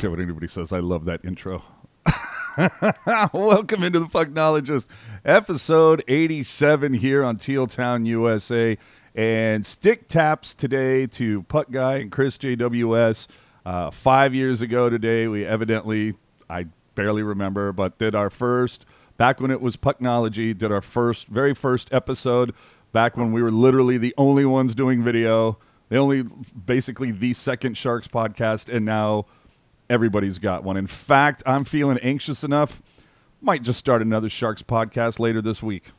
Care what anybody says. I love that intro. Welcome into the Fucknologist, episode 87 here on Teal Town, USA. And stick taps today to Puck Guy and Chris JWS. Uh, five years ago today, we evidently, I barely remember, but did our first, back when it was Pucknology, did our first, very first episode, back when we were literally the only ones doing video, the only, basically the second Sharks podcast, and now everybody's got one. In fact, I'm feeling anxious enough. Might just start another Sharks podcast later this week.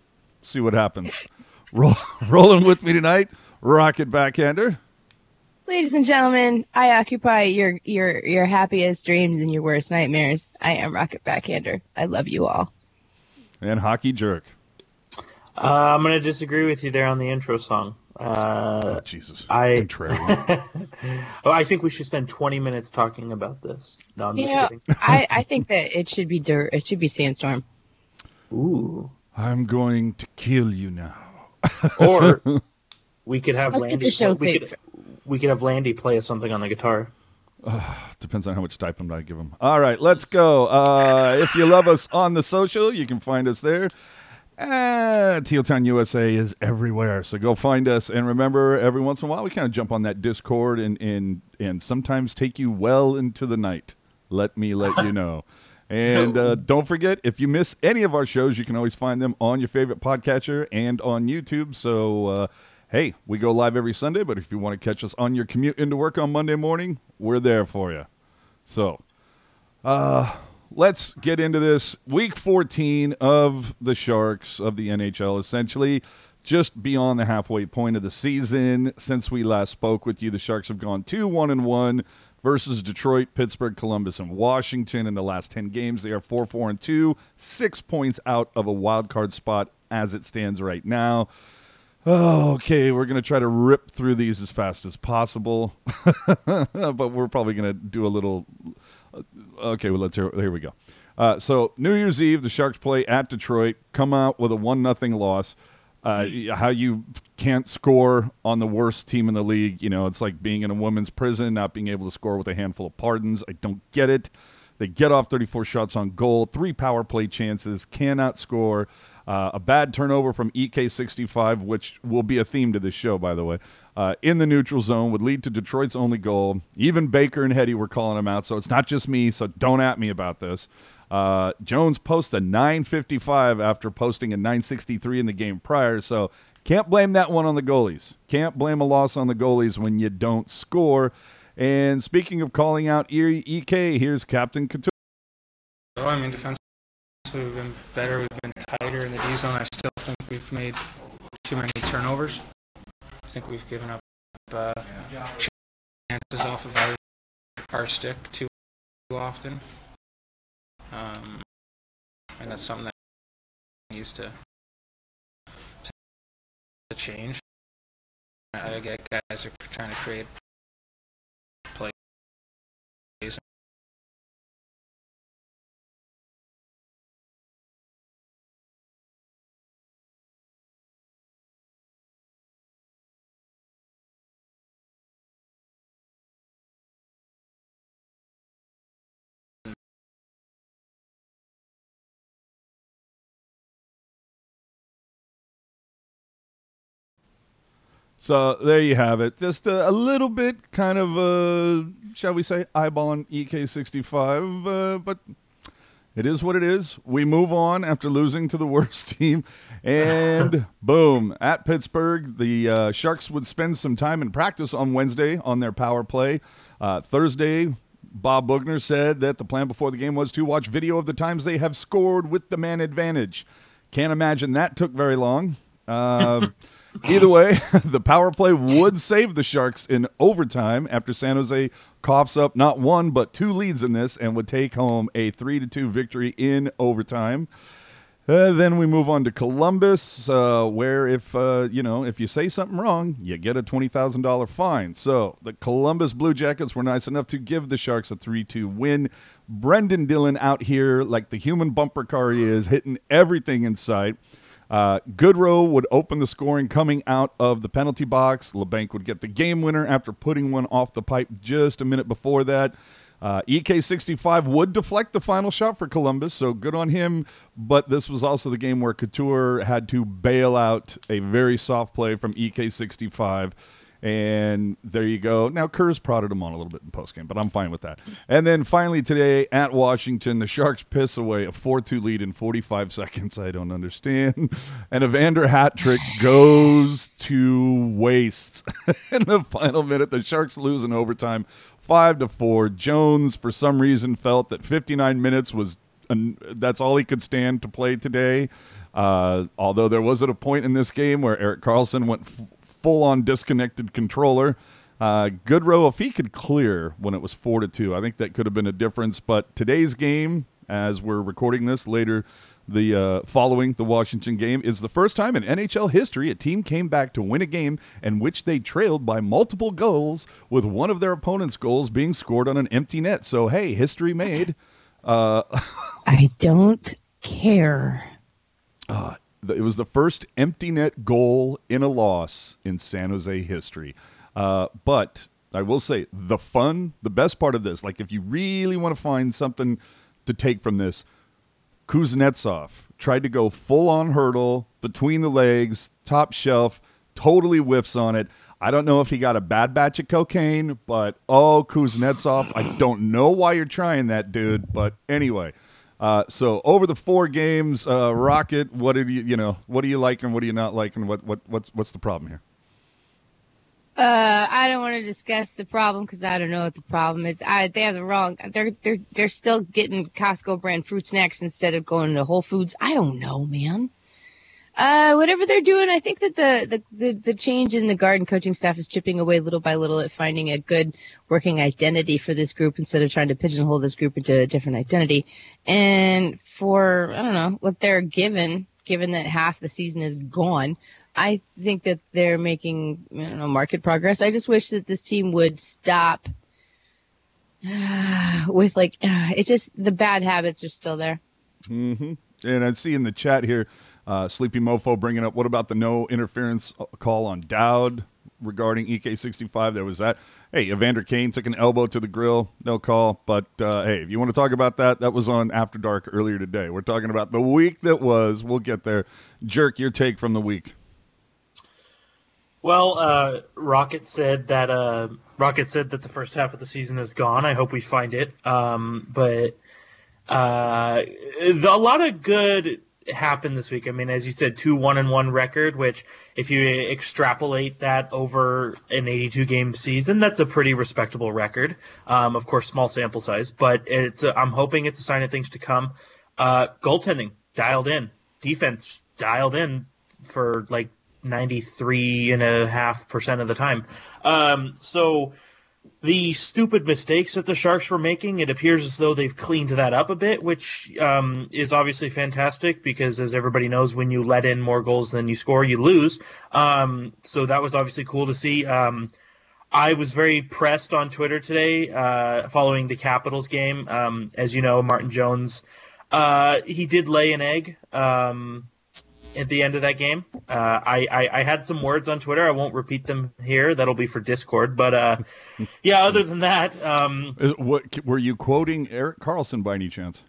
See what happens. Roll, rolling with me tonight, Rocket Backhander. Ladies and gentlemen, I occupy your your your happiest dreams and your worst nightmares. I am Rocket Backhander. I love you all. And Hockey Jerk. Uh, I'm going to disagree with you there on the intro song. Uh, Oh, Jesus. I- Contrarian. oh, I think we should spend 20 minutes talking about this. No, I'm You just know, kidding. I, I think that it should be dirt. It should be sandstorm. Ooh. I'm going to kill you now. Or we could have Let's get Landy. the show we, could, we could have Landy play us something on the guitar. Depends on how much stipend I give them. All right, let's go. Uh, if you love us on the social, you can find us there. Uh, Teal Town USA is everywhere, so go find us. And remember, every once in a while, we kind of jump on that Discord and and and sometimes take you well into the night. Let me let you know. And uh, don't forget, if you miss any of our shows, you can always find them on your favorite podcatcher and on YouTube. So, uh, hey, we go live every Sunday, but if you want to catch us on your commute into work on Monday morning, we're there for you. So, uh, let's get into this. Week 14 of the Sharks of the NHL, essentially just beyond the halfway point of the season. Since we last spoke with you, the Sharks have gone 2 1 and 1 versus Detroit, Pittsburgh, Columbus, and Washington in the last 10 games. They are 4 4 and 2, six points out of a wild card spot as it stands right now. Oh, okay, we're going to try to rip through these as fast as possible, but we're probably going to do a little okay, well let's hear, here we go. Uh, so New Year's Eve, the Sharks play at Detroit, come out with a one nothing loss. Uh, how you can't score on the worst team in the league? You know, it's like being in a woman's prison, not being able to score with a handful of pardons. I don't get it. They get off 34 shots on goal, three power play chances, cannot score. Uh, a bad turnover from EK65, which will be a theme to this show, by the way, uh, in the neutral zone would lead to Detroit's only goal. Even Baker and Hetty were calling him out, so it's not just me, so don't at me about this. Uh, Jones posts a 955 after posting a 963 in the game prior, so can't blame that one on the goalies. Can't blame a loss on the goalies when you don't score. And speaking of calling out E- EK, here's Captain Couture. I mean, defensively we've been better. We've been tighter in the D zone. I still think we've made too many turnovers. I think we've given up uh, chances off of our, our stick too often. Um, and that's something that needs to, to, to change. I get guys are trying to create So there you have it. Just a, a little bit, kind of, uh, shall we say, eyeballing EK65, uh, but it is what it is. We move on after losing to the worst team, and boom, at Pittsburgh, the uh, Sharks would spend some time in practice on Wednesday on their power play. Uh, Thursday, Bob Boughner said that the plan before the game was to watch video of the times they have scored with the man advantage. Can't imagine that took very long. Uh, either way, the power play would save the Sharks in overtime after San Jose coughs up not one but two leads in this and would take home a three to two victory in overtime. Uh, then we move on to Columbus, uh, where if uh, you know if you say something wrong, you get a twenty thousand dollar fine. So the Columbus Blue Jackets were nice enough to give the Sharks a three two win. Brendan Dillon out here like the human bumper car he is, hitting everything in sight. Uh, Goodrow would open the scoring coming out of the penalty box. Labanc would get the game winner after putting one off the pipe just a minute before that. Uh, EK65 would deflect the final shot for Columbus, so good on him. But this was also the game where Couture had to bail out a very soft play from EK65. And there you go. Now Kerr's prodded him on a little bit in postgame, but I'm fine with that. And then finally today at Washington, the Sharks piss away a 4-2 lead in 45 seconds. I don't understand. And Evander hat trick goes to waste in the final minute. The Sharks lose in overtime, five to four. Jones, for some reason, felt that 59 minutes was and that's all he could stand to play today. Uh, although there was at a point in this game where Erik Karlsson went f- full on disconnected controller. Uh, Goodrow, if he could clear when it was four to two, I think that could have been a difference. But today's game, as we're recording this later, the uh, following the Washington game, is the first time in NHL history a team came back to win a game in which they trailed by multiple goals, with one of their opponent's goals being scored on an empty net. So hey, history made. Uh, I don't care. It was the first empty net goal in a loss in San Jose history. Uh, but I will say the fun, the best part of this, like if you really want to find something to take from this, Kuznetsov tried to go full on hurdle between the legs, top shelf, totally whiffs on it. I don't know if he got a bad batch of cocaine, but oh, Kuznetsov, I don't know why you're trying that, dude. But anyway, uh, so over the four games, uh, Rocket, what did you, you know, what do you like and what do you not like, and what, what, what's, what's the problem here? Uh, I don't want to discuss the problem because I don't know what the problem is. I, they have the wrong. They're they're they're still getting Costco brand fruit snacks instead of going to Whole Foods. I don't know, man. Uh, whatever they're doing, I think that the, the, the, the change in the garden coaching staff is chipping away little by little at finding a good working identity for this group instead of trying to pigeonhole this group into a different identity. And for, I don't know, what they're given, given that half the season is gone, I think that they're making, I don't know, market progress. I just wish that this team would stop with like, uh, it's just the bad habits are still there. Mm-hmm. And I see in the chat here, uh, Sleepy Mofo bringing up what about the no interference call on Dowd regarding EK65? There was that. Hey, Evander Kane took an elbow to the grill, no call. But uh, hey, if you want to talk about that, that was on After Dark earlier today. We're talking about the week that was. We'll get there. Jerk, your take from the week. Well, uh, Rocket said that uh, Rocket said that the first half of the season is gone. I hope we find it. Um, but uh, the, a lot of good happened this week. I mean, as you said, two one and one record, which if you extrapolate that over an 82 game season, that's a pretty respectable record. Um, of course, small sample size, but it's. A, I'm hoping it's a sign of things to come. Uh, goaltending dialed in, defense dialed in for like 93 and a half percent of the time. Um, so the stupid mistakes that the Sharks were making, it appears as though they've cleaned that up a bit, which um, is obviously fantastic because, as everybody knows, when you let in more goals than you score, you lose. Um, so that was obviously cool to see. Um, I was very pressed on Twitter today uh, following the Capitals game. Um, as you know, Martin Jones, uh, he did lay an egg. Um, at the end of that game. Uh, I, I, I had some words on Twitter. I won't repeat them here. That'll be for Discord. But uh, yeah, other than that, um, what were you quoting Erik Karlsson by any chance?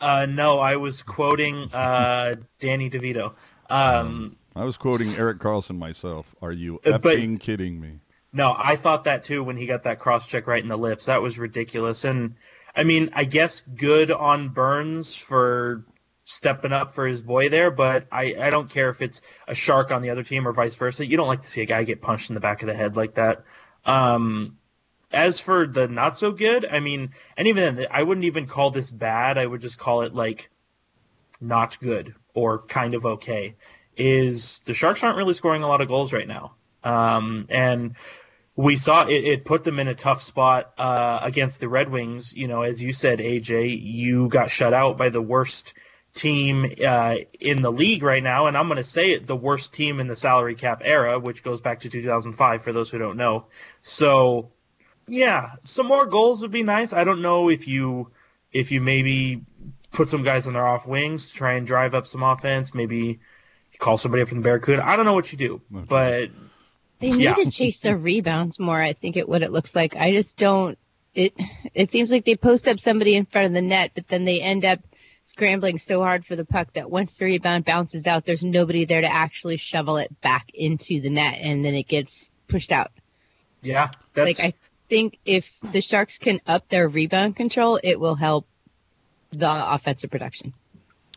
uh, no, I was quoting uh, Danny DeVito. Um, I was quoting Erik Karlsson myself. Are you Uh, but- effing kidding me? no, I thought that too when he got that cross check right in the lips. That was ridiculous. And I mean, I guess good on Burns for stepping up for his boy there, but I, I don't care if it's a shark on the other team or vice versa. You don't like to see a guy get punched in the back of the head like that. Um, as for the not so good, I mean, and even then, I wouldn't even call this bad. I would just call it like not good or kind of okay. Is the Sharks aren't really scoring a lot of goals right now. Um, and we saw it, it put them in a tough spot uh, against the Red Wings. You know, as you said, AJ, you got shut out by the worst team uh, in the league right now, and I'm going to say it, the worst team in the salary cap era, which goes back to 2005 for those who don't know. So, yeah, some more goals would be nice. I don't know if you if you maybe put some guys on their off wings to try and drive up some offense, maybe call somebody up from the Barracuda. I don't know what you do, Okay. but They need Yeah. to chase their rebounds more. I think it what it looks like. I just don't. it it seems like they post up somebody in front of the net, but then they end up scrambling so hard for the puck that once the rebound bounces out, there's nobody there to actually shovel it back into the net, and then it gets pushed out. Yeah, that's Like I think if the Sharks can up their rebound control, it will help the offensive production.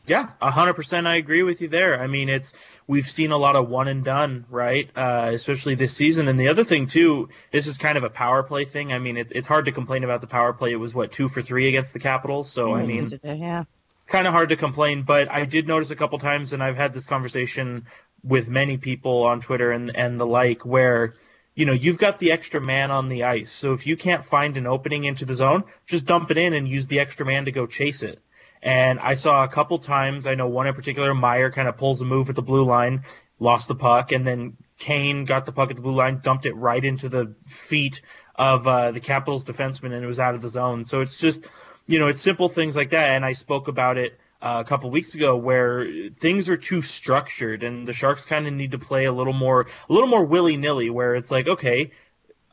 Yeah, a hundred percent. I agree with you there. I mean, it's we've seen a lot of one and done, right? Uh, especially this season. And the other thing too, this is kind of a power play thing. I mean, it's it's hard to complain about the power play. It was what two for three against the Capitals. So I mean, yeah. Kind of hard to complain. But I did notice a couple times, and I've had this conversation with many people on Twitter and and the like, where you know you've got the extra man on the ice. So if you can't find an opening into the zone, just dump it in and use the extra man to go chase it. And I saw a couple times, I know one in particular, Meier kind of pulls a move at the blue line, lost the puck, and then Kane got the puck at the blue line, dumped it right into the feet of uh, the Capitals defenseman, and it was out of the zone. So it's just, you know, it's simple things like that. And I spoke about it uh, a couple weeks ago where things are too structured, and the Sharks kind of need to play a little more, a little more willy nilly, where it's like, okay,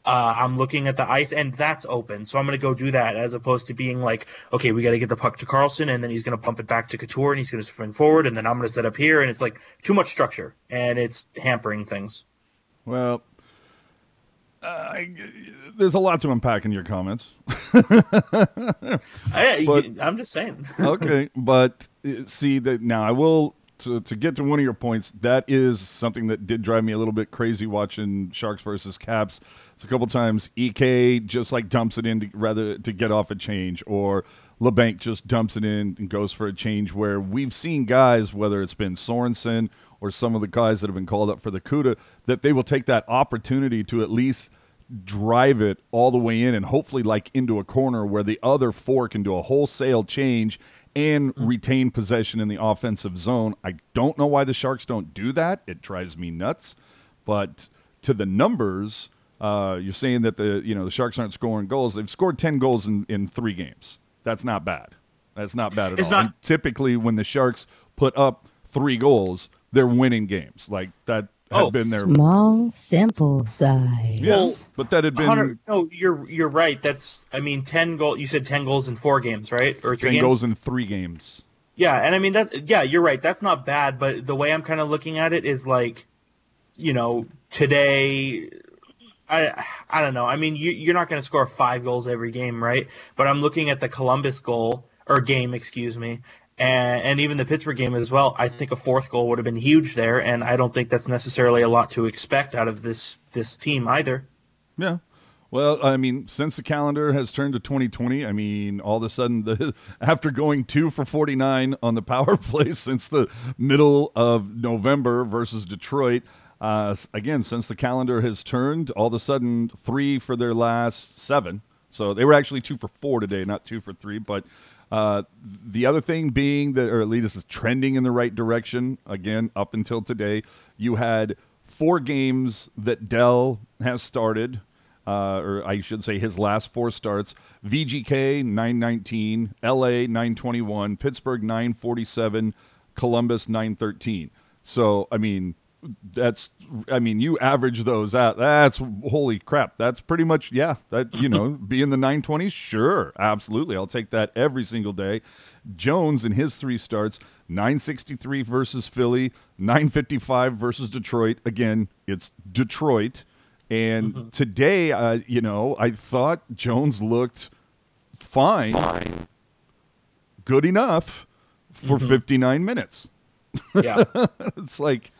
uh, I'm looking at the ice and that's open, so I'm going to go do that as opposed to being like, okay, we got to get the puck to Karlsson and then he's going to pump it back to Couture and he's going to sprint forward and then I'm going to set up here and it's like too much structure and it's hampering things. Well, uh, I, there's a lot to unpack in your comments. I, But- I'm just saying. okay, but uh, see that now I will to to get to one of your points. That is something that did drive me a little bit crazy watching Sharks versus Caps. It's a couple times Ek just like dumps it in to, rather to get off a change, or Labanc just dumps it in and goes for a change. Where we've seen guys, whether it's been Sorensen or some of the guys that have been called up for the CUDA, that they will take that opportunity to at least drive it all the way in and hopefully like into a corner where the other four can do a wholesale change and retain possession in the offensive zone. I don't know why the Sharks don't do that. It drives me nuts. But to the numbers, uh, you're saying that the you know the Sharks aren't scoring goals. They've scored ten goals in, in three games. That's not bad. That's not bad at It's all. not- typically, when the Sharks put up three goals, they're winning games. Like that had Oh, been their Small sample size. yeah, Well, but that had been no, you're you're right. That's I mean, ten goal. You said ten goals in four games, right? Or three ten games? goals in three games. Yeah, and I mean that. Yeah, you're right. That's not bad, but the way I'm kind of looking at it is like, you know, today. I I don't know. I mean, you, you're not going to score five goals every game, right? But I'm looking at the Columbus goal or game, excuse me, and and even the Pittsburgh game as well. I think a fourth goal would have been huge there, and I don't think that's necessarily a lot to expect out of this this team either. Yeah. Well, I mean, since the calendar has turned to 2020, I mean, all of a sudden, the after going two for 49 on the power play since the middle of November versus Detroit, uh, again, since the calendar has turned, all of a sudden, three for their last seven. So they were actually two for four today, not two for three. But uh, the other thing being that, or at least this is trending in the right direction, again, up until today, you had four games that Dell has started uh, or I should say his last four starts VGK 919, LA 921, Pittsburgh 947, Columbus 913. So, I mean, that's, I mean, you average those out. That's holy crap. That's pretty much, yeah, that, you know, be in the 920s? Sure, absolutely. I'll take that every single day. Jones in his three starts 963 versus Philly, 955 versus Detroit. Again, it's Detroit. And today, uh, you know, I thought Jones looked fine, good enough for 59 minutes. Yeah. It's like,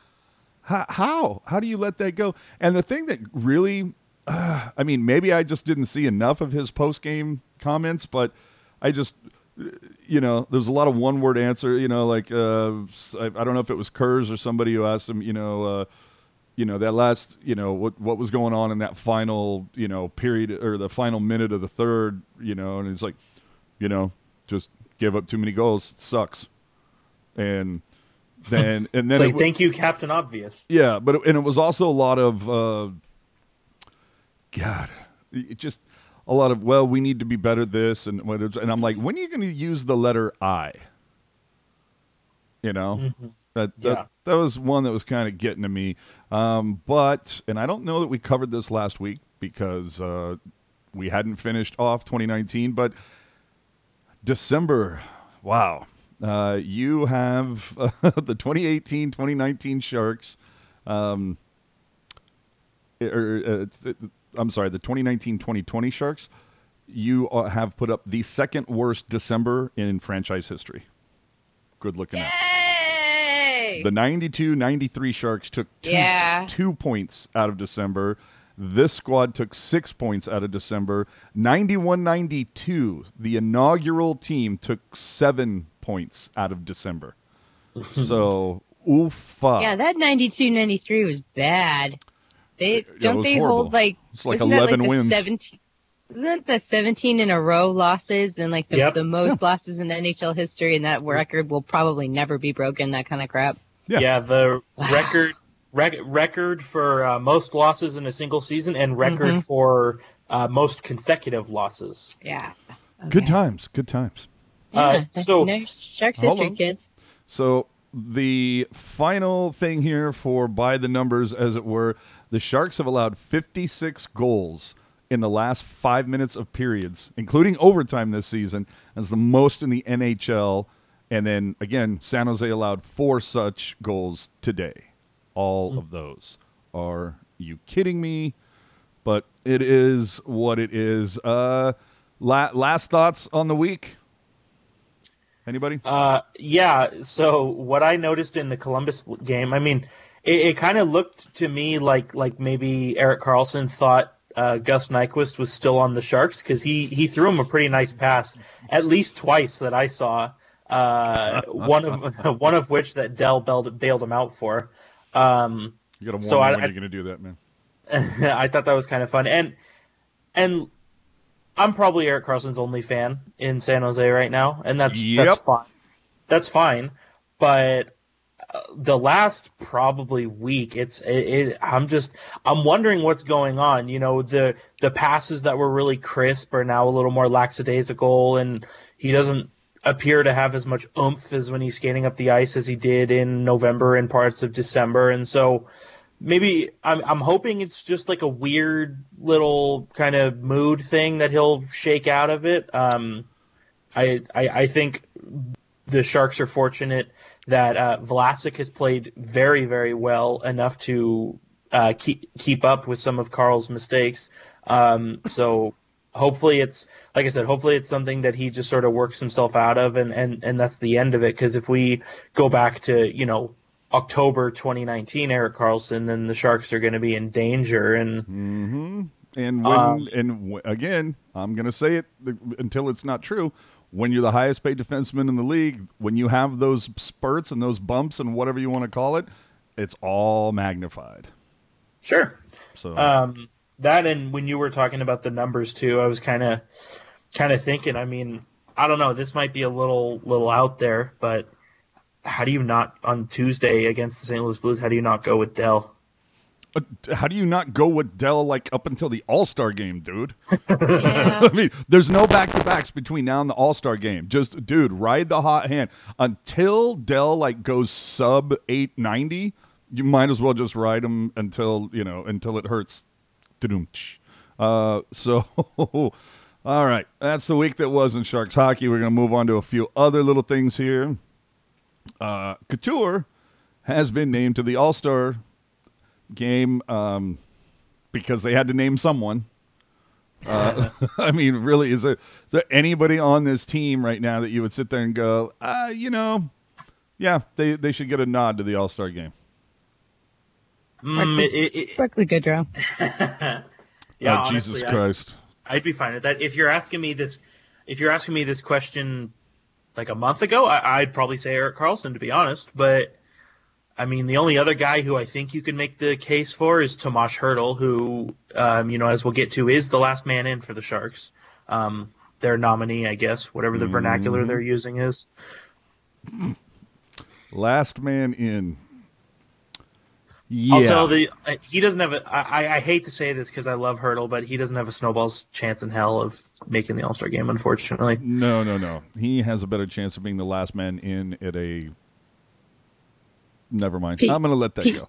how, how? How do you let that go? And the thing that really, uh, I mean, maybe I just didn't see enough of his post game comments, but I just, you know, there's a lot of one word answer. You know, like uh, I, I don't know if it was Kurz or somebody who asked him, you know. Uh, you know that last you know what what was going on in that final you know period or the final minute of the third you know and it's like you know just give up too many goals it sucks and then and then like, thank you, Captain Obvious. yeah but it, and it was also a lot of uh god it just a lot of well we need to be better this and what and i'm like when are you going to use the letter i you know that, that Yeah. that was one that was kind of getting to me um, but and i don't know that we covered this last week because uh, we hadn't finished off 2019, but December, wow. Uh, you have uh, the 2018 2019 Sharks. Um, or, uh, it's- it- I'm sorry, the 2019 2020 Sharks. You uh, have put up the second worst December in franchise history. Good looking at. Yay! The 92 93 Sharks took two, Yeah. two points out of December. This squad took six points out of December. 91 92, the inaugural team took seven points out of December. so, oofa. yeah, that 92 93 was bad. They it don't they horrible. hold like It's like 11 like wins. 17 isn't that the 17 in a row losses and like the, Yep. the most losses in NHL history and that record will probably never be broken that kind of crap. Yeah. Yeah, the Wow. record rec- record for uh, most losses in a single season and record Mhm. for uh, most consecutive losses. Yeah. Good times. Good times. Uh, so- no, Sharks history, kids. So the final thing here for by the numbers, as it were, the Sharks have allowed 56 goals in the last five minutes of periods, including overtime this season, as the most in the NHL. And then again, San Jose allowed four such goals today. All of those. Are you kidding me? But it is what it is. Uh, la- last thoughts on the week? Anybody? Uh, yeah. So what I noticed in the Columbus game, I mean, it, it kind of looked to me like like maybe Erik Karlsson thought uh, Gus Nyquist was still on the Sharks because he he threw him a pretty nice pass at least twice that I saw. Uh, one of one of which that Dell bailed, bailed him out for. Um, You got to warn So me I- when I- you're going to do that, man. I thought that was kind of fun, and and I'm probably Erik Karlsson's only fan in San Jose right now, and that's Yep. that's fine. That's fine, but uh, the last probably week, it's it, it. I'm just I'm wondering what's going on. You know, the the passes that were really crisp are now a little more lackadaisical, and he doesn't appear to have as much oomph as when he's skating up the ice as he did in November and parts of December, and so maybe I'm I'm hoping it's just like a weird little kind of mood thing that he'll shake out of it. Um, I I, I think the Sharks are fortunate that uh, Vlasic has played very very well enough to uh, keep keep up with some of Carl's mistakes. Um, so hopefully it's like I said, hopefully it's something that he just sort of works himself out of, and and and that's the end of it. Because if we go back to you know October 2019 Erik Karlsson, then the Sharks are going to be in danger. And hmm And when Um, and w- again, I'm going to say it th- until it's not true. When you're the highest paid defenseman in the league, when you have those spurts and those bumps and whatever you want to call it, it's all magnified. sure, So um, that and when you were talking about the numbers too, I was kind of kind of thinking. I mean, I don't know. This might be a little little out there, but how do you not on Tuesday against the St. Louis Blues? How do you not go with Dell? Uh, how do you not go with Dell like up until the All Star game, dude? Yeah. I mean, there's no back to backs between now and the All Star game. Just, dude, ride the hot hand until Dell like goes sub eight ninety. You might as well just ride him until you know until it hurts. Uh, so, all right, that's the week that was in Sharks hockey. We're gonna move on to a few other little things here. Uh, Couture has been named to the All Star game um, because they had to name someone. Uh, I mean, really, is there, is there anybody on this team right now that you would sit there and go, uh, you know, yeah, they, they should get a nod to the All Star game? Mm, it, it, Goodrow. yeah, oh, Jesus honestly, I- Christ. I'd be fine with that. If you're asking me this, if you're asking me this question like a month ago, I, I'd probably say Erik Karlsson to be honest. But I mean, the only other guy who I think you can make the case for is Tomas Hertl, who, um, you know, as we'll get to, is the last man in for the Sharks. Um, their nominee, I guess, whatever the vernacular they're using is. Last man in. Yeah. Also, the uh, he doesn't have a. I, I hate to say this because I love Hertl, but he doesn't have a snowball's chance in hell of making the All Star game, unfortunately. no, no, no. He has a better chance of being the last man in at a. Never mind. Pete- I'm going to let that Pete- go.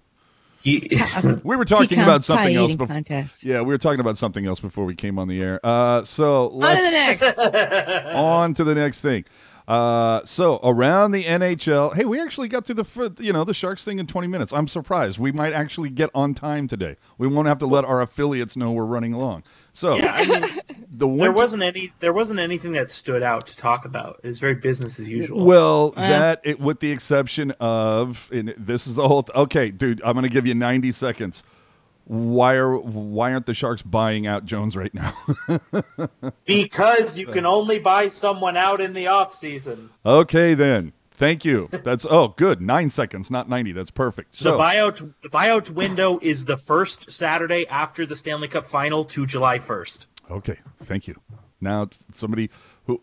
He, We were talking Pecan about something else eating before. contest. Yeah, we were talking about something else before we came on the air. Uh, so On to let's the next. on to the next thing. Uh, so around the NHL, hey, we actually got through the you know the Sharks thing in 20 minutes. I'm surprised. We might actually get on time today. We won't have to let our affiliates know we're running long. So yeah, I mean, the there wasn't any there wasn't anything that stood out to talk about. It was very business as usual. Well, Uh. that it, with the exception of, and this is the whole. Th- okay, dude, I'm going to give you 90 seconds. Why are why aren't the Sharks buying out Jones right now? because you can only buy someone out in the off season. okay, then. Thank you. That's oh, good. Nine seconds, not 90. That's perfect. The So buyout the buyout window is the first Saturday after the Stanley Cup final to July first. okay, thank you. Now somebody who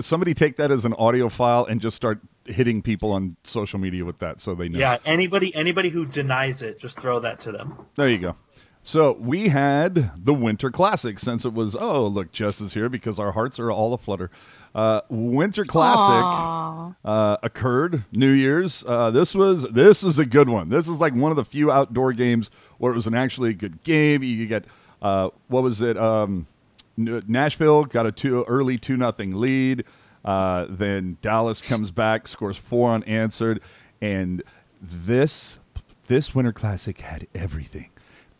somebody take that as an audio file and just start hitting people on social media with that so they know. Yeah, anybody anybody who denies it, just throw that to them. There you go. So we had the Winter Classic since it was, oh, look, Jess is here because our hearts are all aflutter. Uh, Winter Classic uh, occurred New Year's. Uh, this was this was a good one. This is like one of the few outdoor games where it was an actually good game. You get uh, what was it? Um, N- Nashville got a two early two nothing lead. Uh, then Dallas comes back, scores four unanswered, and this this Winter Classic had everything: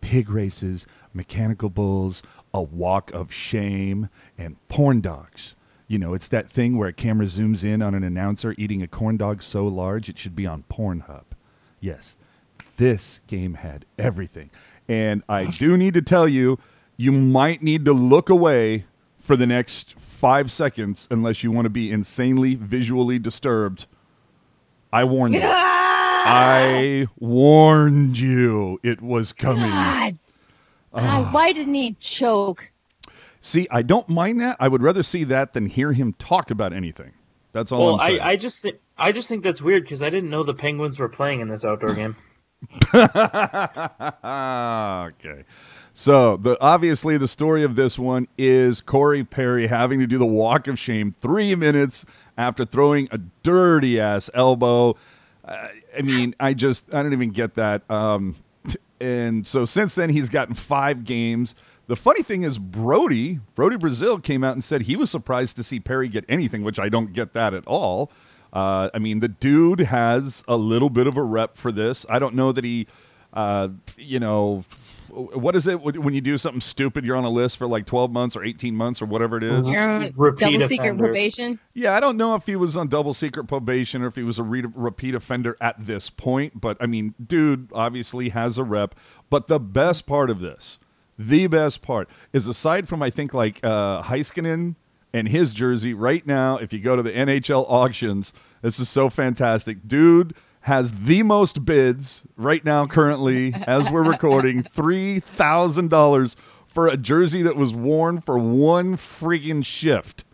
pig races, mechanical bulls, a walk of shame, and porn dogs. You know, it's that thing where a camera zooms in on an announcer eating a corn dog so large it should be on Pornhub. Yes, this game had everything. And I do need to tell you, you might need to look away for the next five seconds unless you want to be insanely visually disturbed. I warned you. I warned you it was coming. God. Ah. God, why didn't he choke? See, I don't mind that. I would rather see that than hear him talk about anything. That's all Well, I'm I, saying. I just think I just think that's weird because I didn't know the Penguins were playing in this outdoor game. okay. So the obviously the story of this one is Corey Perry having to do the walk of shame three minutes after throwing a dirty ass elbow. Uh, I mean, I just I don't even get that. Um, and so since then he's gotten five games. The funny thing is Brody Brodie Brazil came out and said he was surprised to see Perry get anything, which I don't get that at all. Uh, I mean, the dude has a little bit of a rep for this. I don't know that he, uh, you know, what is it when you do something stupid? You're on a list for like 12 months or 18 months or whatever it is. You're on Repeat double secret offender. probation. Yeah, I don't know if he was on double secret probation or if he was a re- repeat offender at this point, but I mean, dude obviously has a rep. But the best part of this, the best part, is aside from I think like uh, Heiskanen and his jersey, right now, if you go to the NHL auctions, this is so fantastic. Dude has the most bids right now, currently, as we're recording, $3,000 for a jersey that was worn for one freaking shift.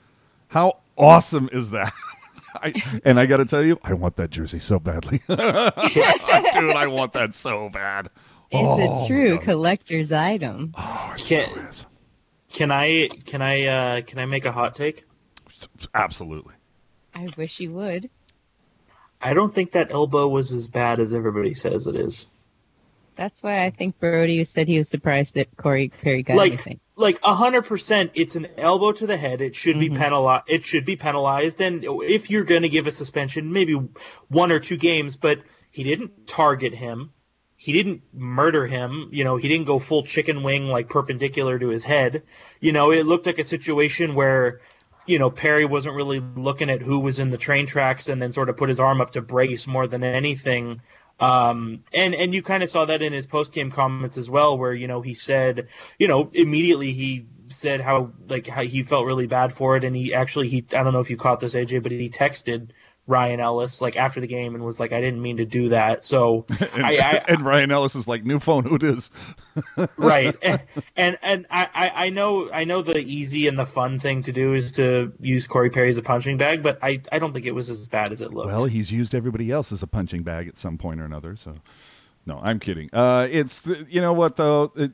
How awesome is that? I, and I got to tell you, I want that jersey so badly. Dude, I want that so bad. It's Oh, a true collector's item. Oh, it so Can't- is. Can I can I uh, can I make a hot take? Absolutely. I wish you would. I don't think that elbow was as bad as everybody says it is. That's why I think Brodie said he was surprised that Corey Perry got like anything. like a hundred percent it's an elbow to the head it should be Mhm. penalized it should be penalized and if you're going to give a suspension maybe one or two games but he didn't target him he didn't murder him you know he didn't go full chicken wing like perpendicular to his head you know it looked like a situation where you know Perry wasn't really looking at who was in the train tracks and then sort of put his arm up to brace more than anything. Um, and and you kind of saw that in his post game comments as well, where you know he said, you know, immediately he said how like how he felt really bad for it, and he actually he I don't know if you caught this AJ, but he texted Ryan Ellis like after the game and was like, I didn't mean to do that. So And, I, I and Ryan Ellis is like, new phone, who it is? right and and, and I, I I know I know the easy and the fun thing to do is to use Corey Perry as a punching bag, but I I don't think it was as bad as it looked. Well, he's used everybody else as a punching bag at some point or another. So, no, I'm kidding. Uh, it's you know what though. It,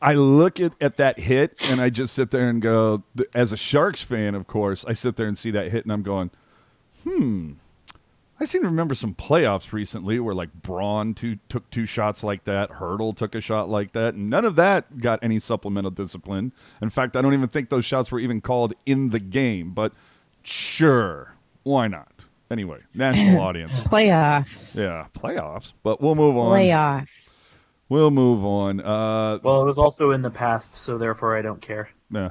I look at, at that hit and I just sit there and go. As a Sharks fan, of course, I sit there and see that hit and I'm going, hmm. I seem to remember some playoffs recently where like Braun two, took two shots like that, Hertl took a shot like that, and none of that got any supplemental discipline. In fact, I don't even think those shots were even called in the game. But sure, why not? Anyway, national audience. Playoffs. Yeah, playoffs. But we'll move on. Playoffs. We'll move on. Uh, Well, it was also in the past, so therefore I don't care. yeah.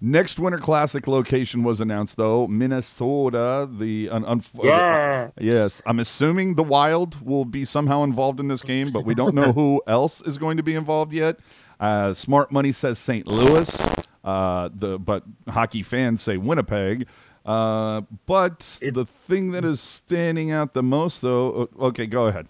Next Winter Classic location was announced, though Minnesota. The un- un- Yeah. Yes, I'm assuming the Wild will be somehow involved in this game, but we don't know who else is going to be involved yet. Uh, Smart Money says St. Louis, uh, the but hockey fans say Winnipeg. Uh, but It- the thing that is standing out the most, though, uh, okay, go ahead.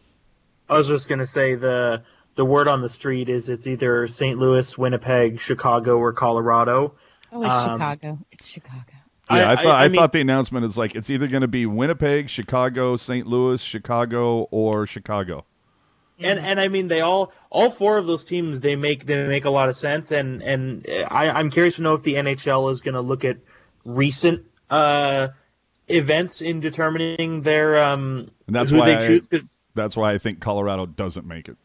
I was just gonna say the the word on the street is it's either St. Louis, Winnipeg, Chicago, or Colorado. Oh, it's Um, Chicago. It's Chicago. Yeah, I, I- thought I- I, I mean- thought the announcement is like it's either going to be Winnipeg, Chicago, St. Louis, Chicago, or Chicago. And and I mean they all all four of those teams they make they make a lot of sense and and I I'm curious to know if the NHL is going to look at recent uh events in determining their um And that's who why they I- choose because That's why I think Colorado doesn't make it.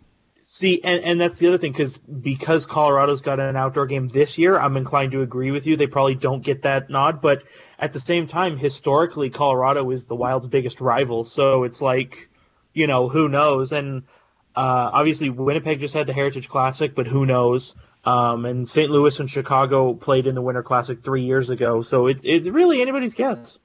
See and and that's the other thing because because Colorado's got an outdoor game this year I'm inclined to agree with you they probably don't get that nod but at the same time historically Colorado is the Wild's biggest rival so it's like you know who knows and uh, obviously Winnipeg just had the Heritage Classic but who knows um, and St. Louis and Chicago played in the Winter Classic three years ago so it's it's really anybody's guess.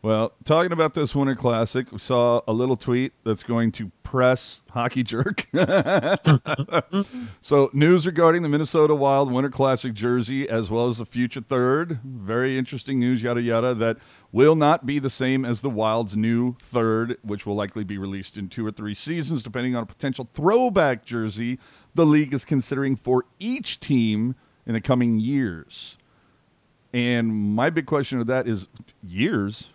Well, talking about this Winter Classic, we saw a little tweet that's going to press Hockey Jerk. so, news regarding the Minnesota Wild Winter Classic jersey, as well as the future third. Very interesting news, yada yada, that will not be the same as the Wild's new third, which will likely be released in two or three seasons, depending on a potential throwback jersey the league is considering for each team in the coming years. And my big question of that is years.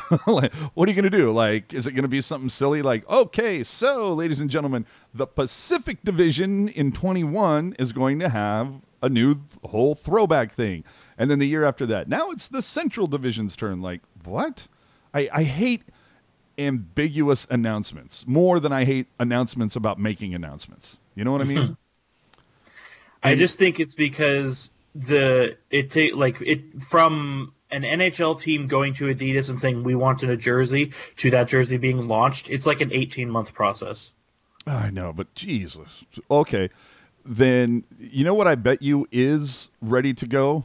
like, what are you going to do? Like, is it going to be something silly like, okay, so, ladies and gentlemen, the Pacific Division in 21 is going to have a new th- whole throwback thing. And then the year after that, now it's the Central Division's turn. Like, what? I, I hate ambiguous announcements more than I hate announcements about making announcements. You know what I mean? I just think it's because the it ta- like it from an NHL team going to Adidas and saying we wanted a jersey to that jersey being launched. It's like an 18 month process. I know, but Jesus. Okay. Then you know what I bet you is ready to go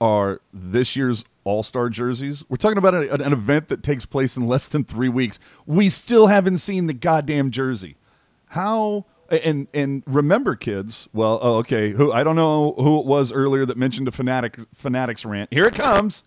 are this year's All Star jerseys. We're talking about a, an event that takes place in less than three weeks. We still haven't seen the goddamn jersey. How and and remember, kids. Well, oh, okay. Who I don't know who it was earlier that mentioned a fanatic fanatics rant. Here it comes.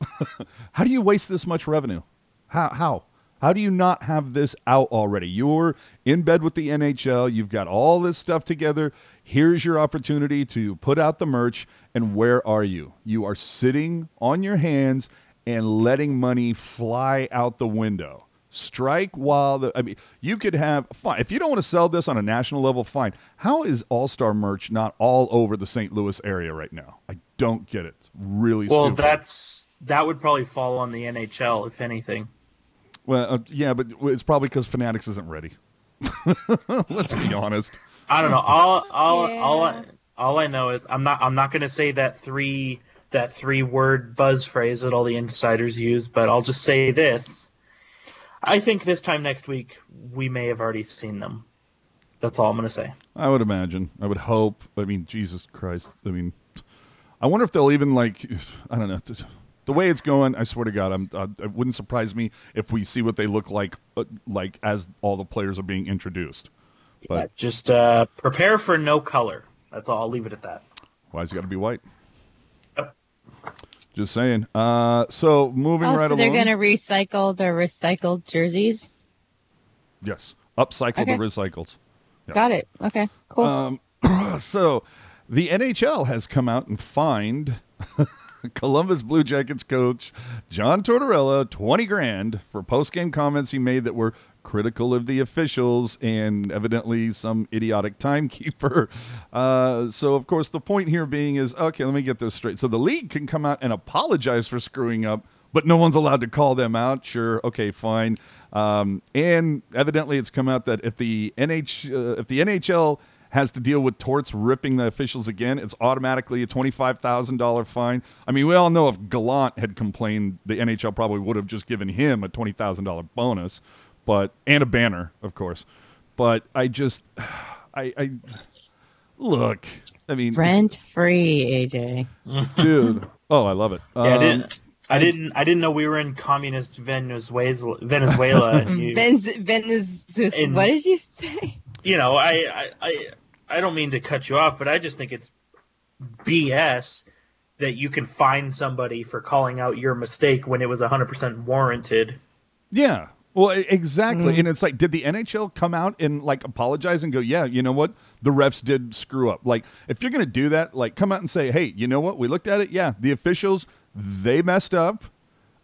How do you waste this much revenue? How how how do you not have this out already? You're in bed with the NHL. You've got all this stuff together. Here's your opportunity to put out the merch. And where are you? You are sitting on your hands and letting money fly out the window. Strike while the I mean you could have fine if you don't want to sell this on a national level fine. How is All Star merch not all over the St. Louis area right now? I don't get it. Really Well, stupid. that's that would probably fall on the NHL if anything. Well, uh, yeah, but it's probably because Fanatics isn't ready. Let's be honest. I don't know. All all Yeah. all I, all I know is I'm not I'm not going to say that three that three word buzz phrase that all the insiders use, but I'll just say this. I think this time next week we may have already seen them. That's all I'm going to say. I would imagine. I would hope. I mean, Jesus Christ. I mean, I wonder if they'll even like. I don't know. The way it's going, I swear to God, I'm. Uh, it wouldn't surprise me if we see what they look like, uh, like as all the players are being introduced. But Just uh, prepare for no color. That's all. I'll leave it at that. Why why's it got to be white? Yep. Just saying. Uh, so moving Also, right they're going to recycle the recycled jerseys. Yes, upcycle Okay. the recycles. Got it. Okay, cool. Um, so the NHL has come out and fined Columbus Blue Jackets coach John Tortorella 20 grand for post-game comments he made that were critical of the officials and evidently some idiotic timekeeper. Uh, so of course the point here being is okay, let me get this straight. So the league can come out and apologize for screwing up, but no one's allowed to call them out. Sure, okay, fine. Um, and evidently, it's come out that if the NH uh, if the NHL has to deal with torts ripping the officials again, it's automatically a twenty five thousand dollar fine. I mean, we all know if Gallant had complained, the NHL probably would have just given him a twenty thousand dollar bonus, but and a banner, of course. But I just, I, I look. I mean, Rent free, AJ. dude. Oh, I love it. Yeah, I Um, didn't. I didn't. I didn't know we were in communist Venezuela. Venezuela. and you, Venz, Venez, In- what did you say? you know, I, I, I, I don't mean to cut you off, but I just think it's BS that you can fine somebody for calling out your mistake when it was 100% warranted. Yeah. Well, exactly. And it's like, did the NHL come out and like apologize and go, yeah, you know what? The refs did screw up. Like, if you're going to do that, like, come out and say, hey, you know what? We looked at it. Yeah, the officials, they messed up.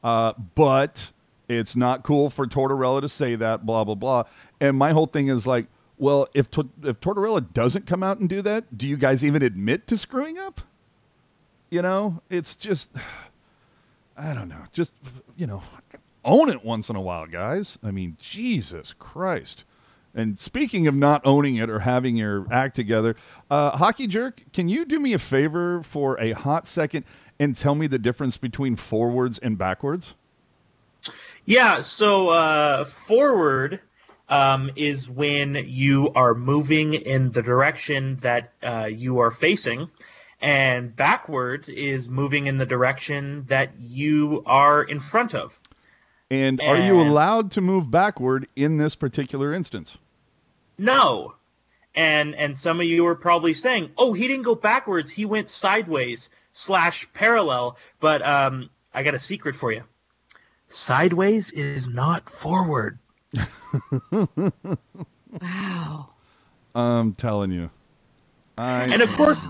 Uh, but it's not cool for Tortorella to say that, blah, blah, blah. And my whole thing is like, well, if, Tor- if Tortorella doesn't come out and do that, do you guys even admit to screwing up? You know, it's just, I don't know. Just, you know, own it once in a while, guys. I mean, Jesus Christ. And speaking of not owning it or having your act together, uh, Hockey Jerk, can you do me a favor for a hot second and tell me the difference between forwards and backwards? Yeah, so uh, forward um, is when you are moving in the direction that uh, you are facing, and backwards is moving in the direction that you are in front of. And are you allowed to move backward in this particular instance? No. And and some of you are probably saying, "Oh, he didn't go backwards; he went sideways slash parallel." But um, I got a secret for you. Sideways is not forward. Wow. I'm telling you. I, And of course,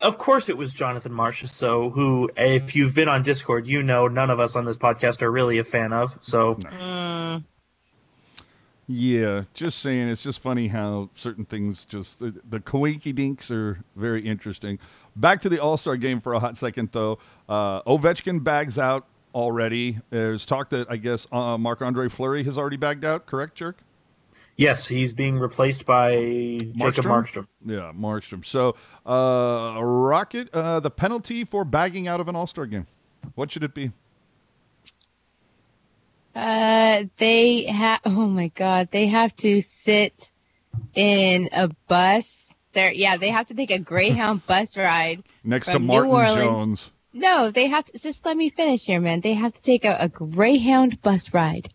of course, it was Jonathan Marsh. So, who, if you've been on Discord, you know none of us on this podcast are really a fan of. So, Mm, Yeah, just saying. It's just funny how certain things just the, the coinky dinks are very interesting. Back to the All Star game for a hot second, though. Uh, Ovechkin bags out already. There's talk that I guess uh, Marc Andre Fleury has already bagged out. Correct, Jerk? yes, he's being replaced by Jacob Markstrom. Yeah, Markstrom. So, uh, Rocket, uh, the penalty for bagging out of an All Star game. What should it be? uh, they have. Oh my God, they have to sit in a bus. There, yeah, they have to take a Greyhound bus ride. Next to From New Martin Orleans. Jones. No, they have to. Just let me finish here, man. They have to take a, a Greyhound bus ride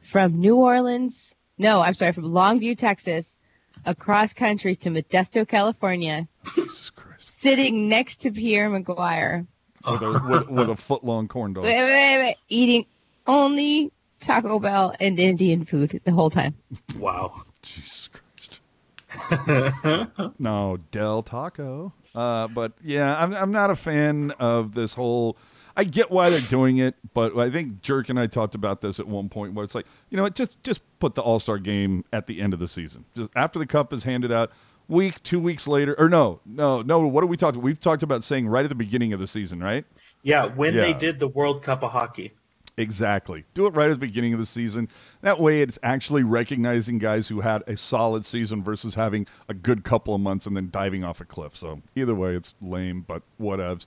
from New Orleans. No, I'm sorry, from Longview, Texas, across country to Modesto, California, Jesus Christ. sitting next to Pierre McGuire. With a, with, with a foot long corn dog. Wait, wait, wait, eating only Taco Bell and Indian food the whole time. Wow. Jesus Christ. no, Del Taco. Uh, but yeah, I'm I'm not a fan of this whole. I get why they're doing it, but I think Jerk and I talked about this at one point where it's like, you know, what, just just put the All Star game at the end of the season, just after the cup is handed out, week, two weeks later, or no, no, no. What are we talking? We've talked about saying right at the beginning of the season, right? Yeah, when they did the World Cup of Hockey. Exactly. Do it right at the beginning of the season. That way, it's actually recognizing guys who had a solid season versus having a good couple of months and then diving off a cliff. So either way, it's lame, but whatevs.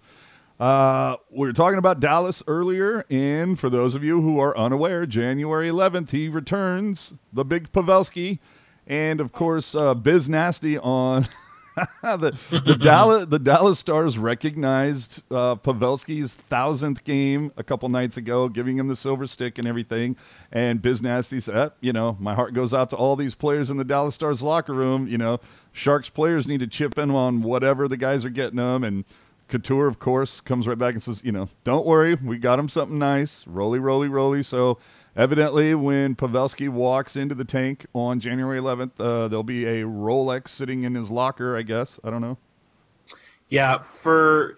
Uh, we were talking about Dallas earlier, and for those of you who are unaware, January 11th he returns, the big Pavelski, and of course uh, Biz Nasty on the the Dallas the Dallas Stars recognized uh, Pavelski's thousandth game a couple nights ago, giving him the silver stick and everything. And Biz Nasty said, "Eh, "You know, my heart goes out to all these players in the Dallas Stars locker room. You know, Sharks players need to chip in on whatever the guys are getting them." And Couture, of course, comes right back and says, "You know, don't worry, we got him something nice. Roly, roly, roly." So. Evidently, when Pavelski walks into the tank on January 11th, uh, there'll be a Rolex sitting in his locker. I guess I don't know. Yeah, for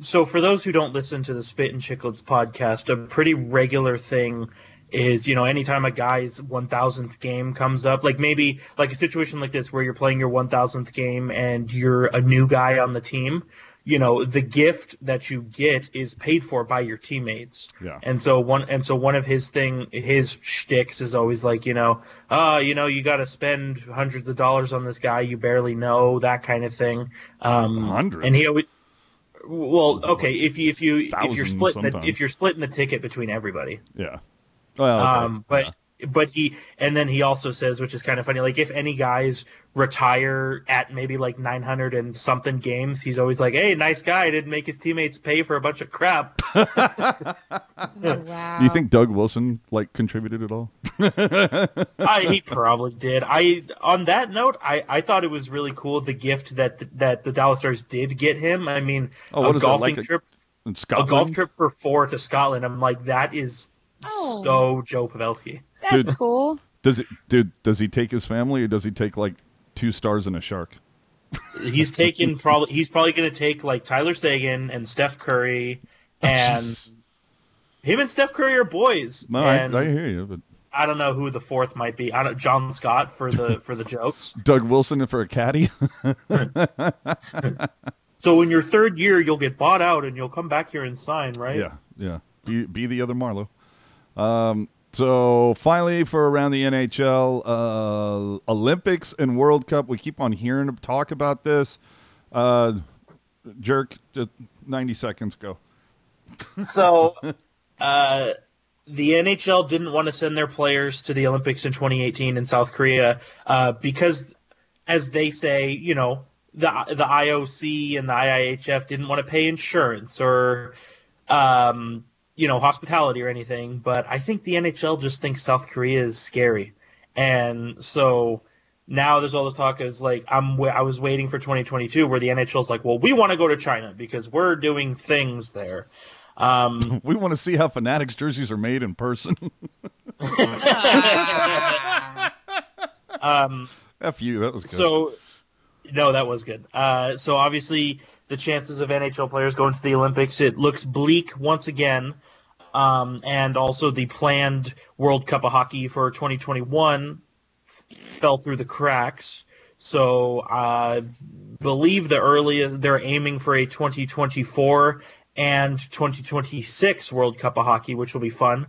so for those who don't listen to the Spit and Chicklets podcast, a pretty regular thing is you know anytime a guy's 1000th game comes up like maybe like a situation like this where you're playing your 1000th game and you're a new guy on the team you know the gift that you get is paid for by your teammates Yeah. and so one and so one of his thing his shticks is always like you know uh you know you got to spend hundreds of dollars on this guy you barely know that kind of thing um Hundreds? and he always well okay if you if you if you're splitting the, if you're splitting the ticket between everybody Yeah. Well, okay. um, but but he and then he also says, which is kind of funny, like if any guys retire at maybe like 900 and something games, he's always like, "Hey, nice guy, didn't make his teammates pay for a bunch of crap." Oh, wow. Do you think Doug Wilson like contributed at all? I, he probably did. I on that note, I, I thought it was really cool the gift that that the Dallas Stars did get him. I mean, Oh, what a is golfing like trip, a golf trip for four to Scotland. I'm like, that is Oh. so Joe Pavelski. That's Dude. cool. Does it, dude? Does he take his family, or does he take like two stars and a shark? He's taking probably he's probably going to take like Tyler Seguin and Steph Curry and Jeez. him and Steph Curry are boys. no, I, I hear you, but I don't know who the fourth might be. I don't John Scott for the for the jokes. Doug Wilson for a caddy. So in your third year, you'll get bought out and you'll come back here and sign, right? yeah, yeah. Be be the other Marleau. Um. So finally, for around the NHL, uh, Olympics and World Cup, we keep on hearing talk about this. Uh, jerk, just ninety seconds go. So, uh, the NHL didn't want to send their players to the Olympics in 2018 in South Korea uh, because, as they say, you know, the the IOC and the IIHF didn't want to pay insurance or, um, you know, hospitality or anything. But I think the NHL just thinks South Korea is scary, and so. Now there's all this talk is like I'm I was waiting for 2022 where the NHL's like well we want to go to China because we're doing things there, um, We want to see how Fanatics jerseys are made in person. um, F you, that was good. so, no, that was good. Uh, so obviously, the chances of NHL players going to the Olympics it looks bleak once again, um, and also the planned World Cup of Hockey for 2021 fell through the cracks. So I believe the earliest they're aiming for a 2024 and 2026 World Cup of Hockey, which will be fun.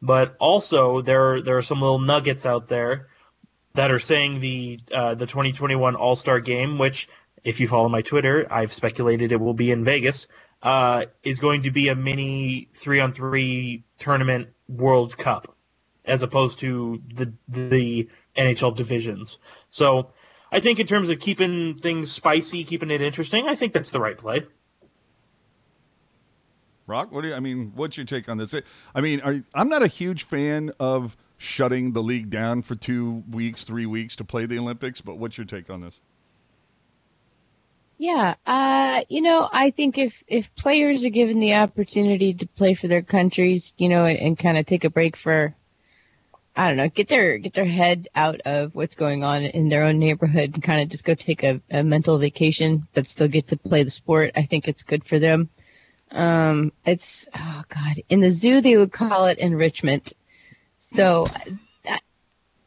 But also there there are some little nuggets out there that are saying the uh, the 2021 All Star Game, which if you follow my Twitter, I've speculated it will be in Vegas, uh, is going to be a mini three on three tournament World Cup, as opposed to the the NHL divisions. So I think in terms of keeping things spicy, keeping it interesting, I think that's the right play. Rock, what do you, I mean? What's your take on this? I mean, you- I'm not a huge fan of shutting the league down for two weeks, three weeks to play the Olympics. But what's your take on this? Yeah, uh, you know, I think if if players are given the opportunity to play for their countries, you know, and, and kind of take a break for, I don't know, get their get their head out of what's going on in their own neighborhood and kind of just go take a, a mental vacation, but still get to play the sport. I think it's good for them. Um, it's oh god, in the zoo they would call it enrichment. So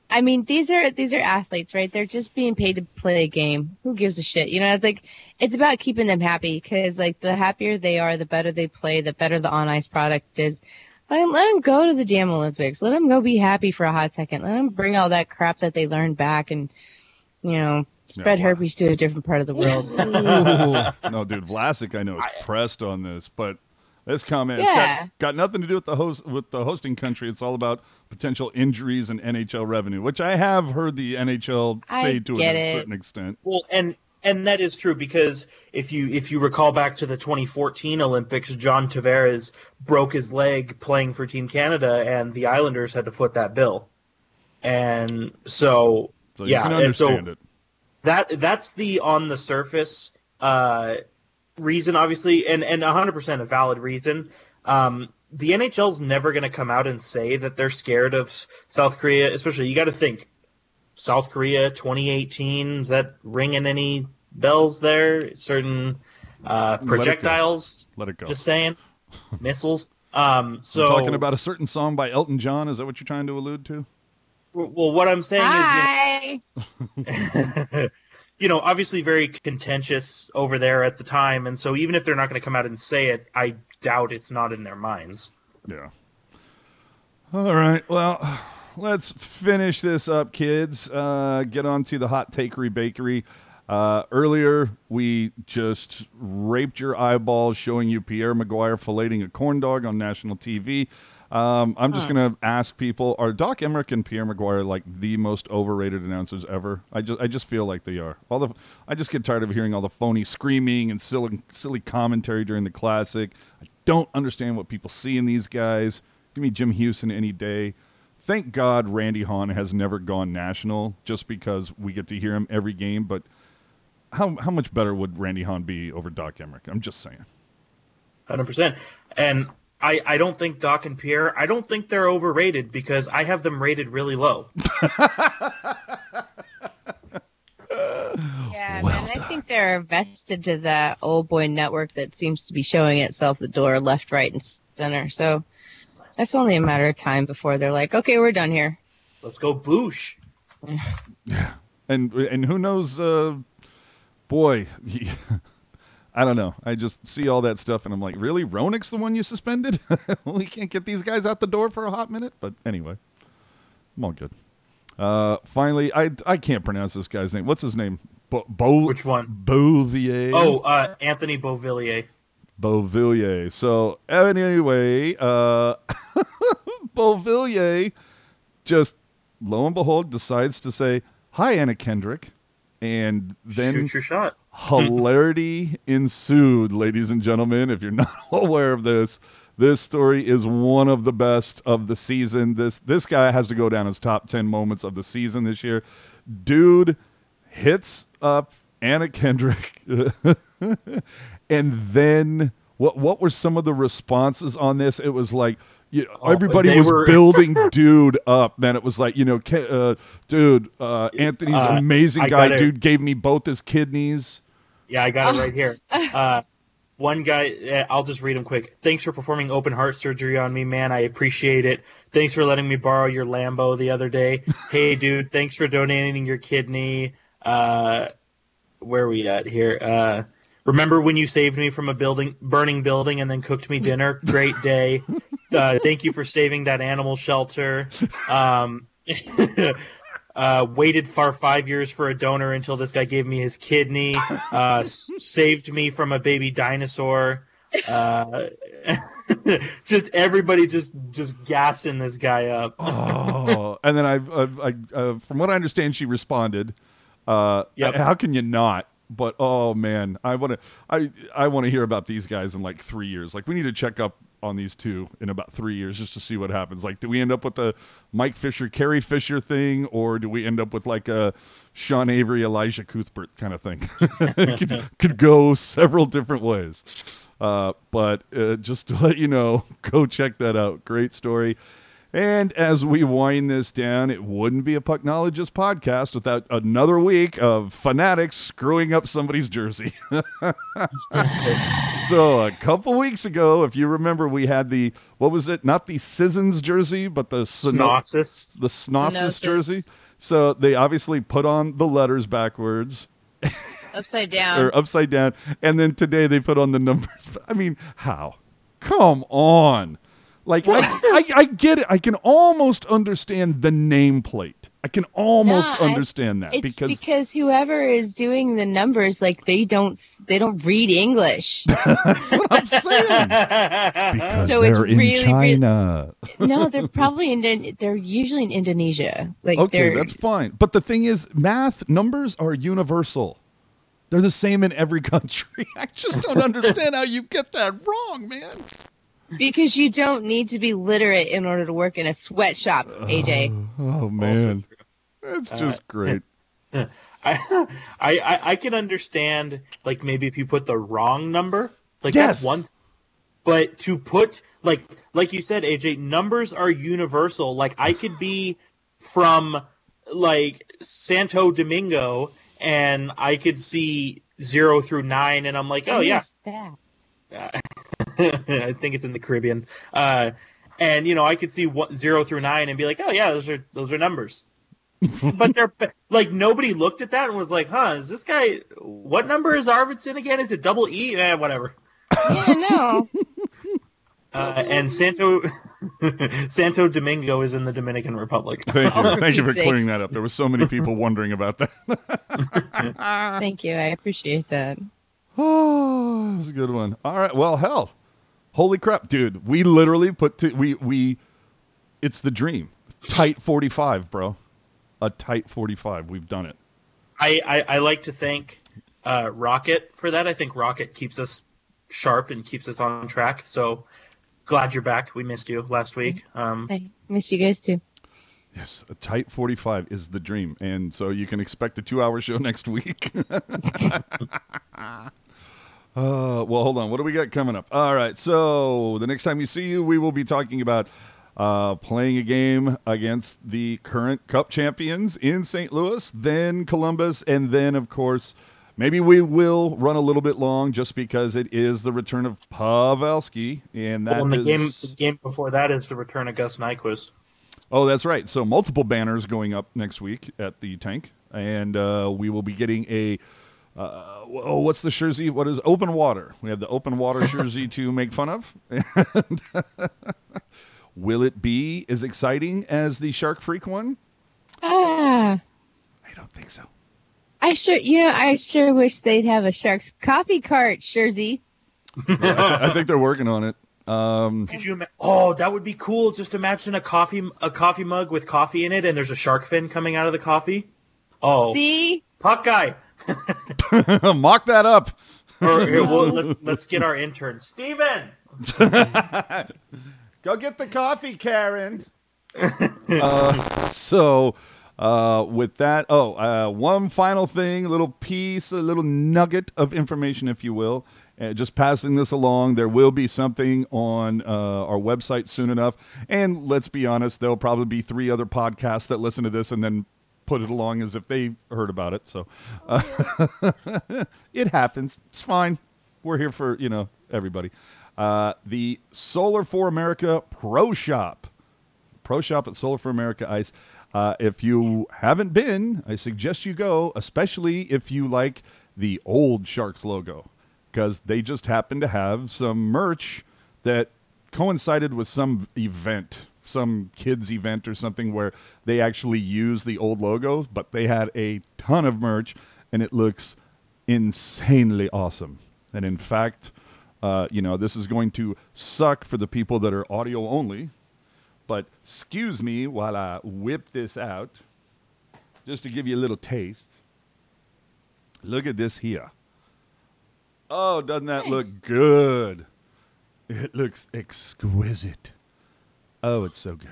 I mean, these are these are athletes, right? They're just being paid to play a game. Who gives a shit? You know, it's like it's about keeping them happy because, like, the happier they are, the better they play, the better the on ice product is. Let, let them go to the damn Olympics. Let them go be happy for a hot second. Let them bring all that crap that they learned back and, you know, spread wow. herpes to a different part of the world. no, dude, Vlasic, I know is pressed on this, but this comment Yeah. got, got nothing to do with the host with the hosting country. It's all about potential injuries and NHL revenue, which I have heard the NHL I say to get a certain extent. Well, and and that is true because if you if you recall back to the 2014 Olympics, John Tavares broke his leg playing for Team Canada, and the Islanders had to foot that bill. And so, So yeah, you can and so it. that that's the on the surface uh, reason, obviously, and and 100% a valid reason. Um, the NHL's never going to come out and say that they're scared of South Korea, especially you got to think South Korea 2018 is that ringing any bells there? Certain uh, projectiles. Let it go. Just saying, missiles. Um, so talking about a certain song by Elton John. Is that what you're trying to allude to? well, what I'm saying Hi. is, you know, you know, obviously very contentious over there at the time, and so even if they're not going to come out and say it, I doubt it's not in their minds. Yeah. All right. Well, let's finish this up, kids. Uh, get on to the hot takery bakery. Uh, earlier, we just raped your eyeballs showing you Pierre McGuire filleting a corn dog on national TV. Um, I'm just going to ask people: Are Doc Emrick and Pierre McGuire like the most overrated announcers ever? I just, I just feel like they are. All the, I just get tired of hearing all the phony screaming and silly, silly commentary during the classic. I don't understand what people see in these guys. Give me Jim Hughson any day. Thank God Randy Hahn has never gone national, just because we get to hear him every game. But how how much better would Randy Hahn be over Doc Emrick? I'm just saying. Hundred percent. And I, I don't think Doc and Pierre. I don't think they're overrated because I have them rated really low. Yeah, man, I think they're vested to that old boy network that seems to be showing itself the door left, right, and center. So that's only a matter of time before they're like, okay, we're done here. Let's go Boosh. Yeah. And and who knows? Uh, boy, I don't know. I just see all that stuff, and I'm like, really, Roenick's the one you suspended? we can't get these guys out the door for a hot minute. But anyway, I'm all good. Uh, finally, I I can't pronounce this guy's name. What's his name? Bo, Bo Which one? Bouvier. Oh, uh, Anthony Beauvillier. Beauvillier. So anyway, uh, Beauvillier just lo and behold decides to say hi, Anna Kendrick, and then Shoot your shot. hilarity ensued, ladies and gentlemen. If you're not aware of this, this story is one of the best of the season. This this guy has to go down as top ten moments of the season this year. Dude hits up Anna Kendrick, and then what? What were some of the responses on this? It was like. You Oh, everybody was were- building dude up. Man, it was like you know, Ke- uh, dude, uh, Anthony's Uh, amazing I guy. gotta- Dude gave me both his kidneys. Yeah, I got it right here. Uh, one guy, eh, I'll just read him quick. Thanks for performing open heart surgery on me, man. I appreciate it. Thanks for letting me borrow your Lambo the other day. hey, dude, thanks for donating your kidney. Uh, where are we at here? Uh, remember when you saved me from a building, burning building, and then cooked me dinner? Great day. Uh, thank you for saving that animal shelter. Um, uh, waited for five years for a donor until this guy gave me his kidney. Uh, s- saved me from a baby dinosaur. Uh, just everybody just just gassing this guy up. oh, and then I, I, I uh, from what I understand, she responded. Uh, Yep. How can you not? But oh man, I want to, I, I want to hear about these guys in like three years. Like we need to check up on these two in about three years just to see what happens. Like, do we end up with the Mike Fisher, Carrie Fisher thing, or do we end up with like a Sean Avery, Elisha Cuthbert kind of thing? could, could go several different ways. Uh, but uh, just to let you know, go check that out. Great story. And as we wind this down, it wouldn't be a Pucknologist podcast without another week of fanatics screwing up somebody's jersey. so a couple weeks ago, if you remember, we had the what was it? Not the Sissons jersey, but the Sno- Snosis. the Snosis Snosis. jersey. So they obviously put on the letters backwards Upside down. or upside down, and then today they put on the numbers. I mean, how? Come on. Like I, I, I get it. I can almost understand the nameplate. I can almost No, I- understand that it's because because, whoever is doing the numbers, like they don't they don't read English. that's what I'm saying. Because So it's they're in really, really- China. no, they're probably in. They're usually in Indonesia. Like okay, that's fine. But the thing is, math numbers are universal. They're the same in every country. I just don't understand how you get that wrong, man. Because you don't need to be literate in order to work in a sweatshop, uh, AJ. Oh man, it's uh, just great. I, I I I can understand like maybe if you put the wrong number, like Yes. that's one. But to put like like you said, AJ, numbers are universal. Like I could be from like Santo Domingo and I could see zero through nine, and I'm like, oh yeah, Who's that? I think it's in the Caribbean. Uh, and you know, I could see what zero through nine and be like, oh yeah, those are those are numbers. but they're like nobody looked at that and was like, huh, is this guy? What number is Arvidsson again? Is it double E? Eh, whatever. Yeah, no. Uh, and Santo Santo Domingo is in the Dominican Republic. Thank you. Oh, Thank you for sake. clearing that up. There were so many people wondering about that. Thank you. I appreciate that. Oh, that was a good one. All right. Well, hell, holy crap, dude! We literally put to we we. It's the dream. Tight forty five, bro. A tight forty five. We've done it. I, I, I like to thank uh, Rocket for that. I think Rocket keeps us sharp and keeps us on track. So glad you're back. We missed you last week. Um, I miss you guys too. Yes, a tight forty five is the dream, and so you can expect a two hour show next week. Uh, well, hold on. What do we got coming up? All right. So the next time we see you, we will be talking about uh, playing a game against the current Cup champions in St. Louis, then Columbus, and then, of course, maybe we will run a little bit long just because it is the return of Pavelski, and that well, and the game the game before that is the return of Gus Nyquist. Oh, that's right. So multiple banners going up next week at the tank, and uh, we will be getting a. Uh, oh, what's the jersey? What is open water? We have the open water jersey to make fun of. And will it be as exciting as the Shark Freak one? Ah, I don't think so. I sure, you know, I sure wish they'd have a Sharks coffee cart jersey. I think they're working on it. Um, Could you ima- Oh, that would be cool. Just imagine a coffee a coffee mug with coffee in it, and there's a shark fin coming out of the coffee. Oh, See, puck guy. mock that up. Or here, well, let's let's get our intern, Steven. Go get the coffee, Karen. uh, so, uh, with that, oh, uh, one final thing, a little piece, a little nugget of information, if you will. Uh, just passing this along, there will be something on uh, our website soon enough. And let's be honest, there'll probably be three other podcasts that listen to this and then put it along as if they heard about it. So uh, it happens. It's fine. We're here for, you know, everybody. Uh, the Solar4America Pro Shop. Pro Shop at Solar4America Ice. Uh, if you haven't been, I suggest you go, especially if you like the old Sharks logo, because they just happen to have some merch that coincided with some event, some kids' event or something where they actually use the old logo, but they had a ton of merch and it looks insanely awesome. And in fact, uh, you know, this is going to suck for the people that are audio only, but excuse me while I whip this out, just to give you a little taste. Look at this here. Oh, doesn't that look good? It looks exquisite. Oh, it's so good.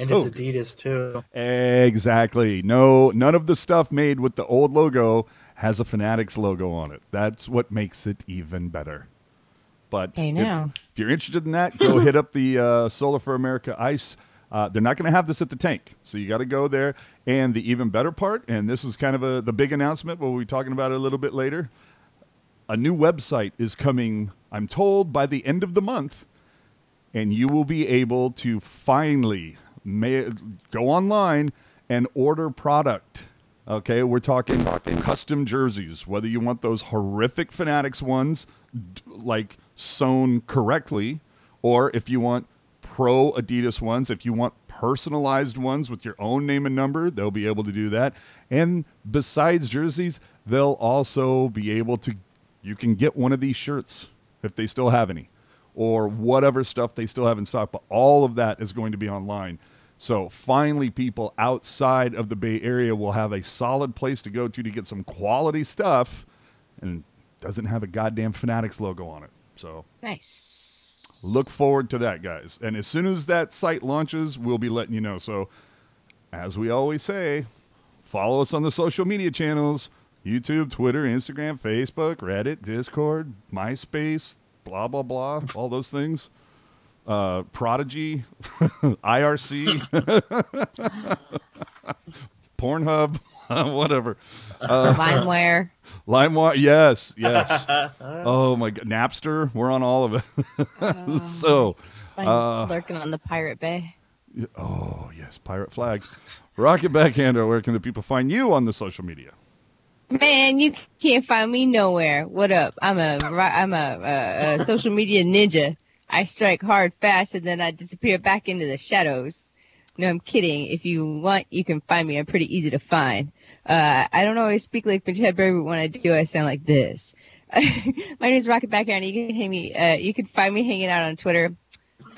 And So it's Adidas too. Exactly. No, none of the stuff made with the old logo has a Fanatics logo on it. That's what makes it even better. But I if- If, you're interested in that, go hit up the uh, Solar4America Ice. Uh, they're not going to have this at the tank, so you got to go there. And the even better part, and this is kind of a, the big announcement, we'll be talking about it a little bit later. A new website is coming, I'm told, by the end of the month and you will be able to finally go online and order product. Okay, we're talking custom jerseys, whether you want those horrific Fanatics ones, like sewn correctly, or if you want pro Adidas ones, if you want personalized ones with your own name and number, they'll be able to do that. And besides jerseys, they'll also be able to, you can get one of these shirts if they still have any or whatever stuff they still have in stock. But all of that is going to be online. So finally, people outside of the Bay Area will have a solid place to go to to get some quality stuff, and doesn't have a goddamn Fanatics logo on it. So nice. look forward to that, guys. And as soon as that site launches, we'll be letting you know. So, as we always say, follow us on the social media channels YouTube, Twitter, Instagram, Facebook, Reddit, Discord, MySpace, blah, blah, blah, all those things. Uh, Prodigy, IRC, Pornhub, Whatever. Uh, LimeWire. LimeWire. Yes. Yes. oh my God. Napster. We're on all of it. so. Uh, lurking on the Pirate Bay. Oh yes, pirate flag. Rocket backhander. Where can the people find you on the social media? Man, you can't find me nowhere. What up? I'm a I'm a, a, a social media ninja. I strike hard, fast, and then I disappear back into the shadows. No, I'm kidding. If you want, you can find me. I'm pretty easy to find. Uh, I don't always speak like Mitch Hedberg, but when I do, I sound like this. My name is Rocket Backhander. You can hang me. Uh, you can find me hanging out on Twitter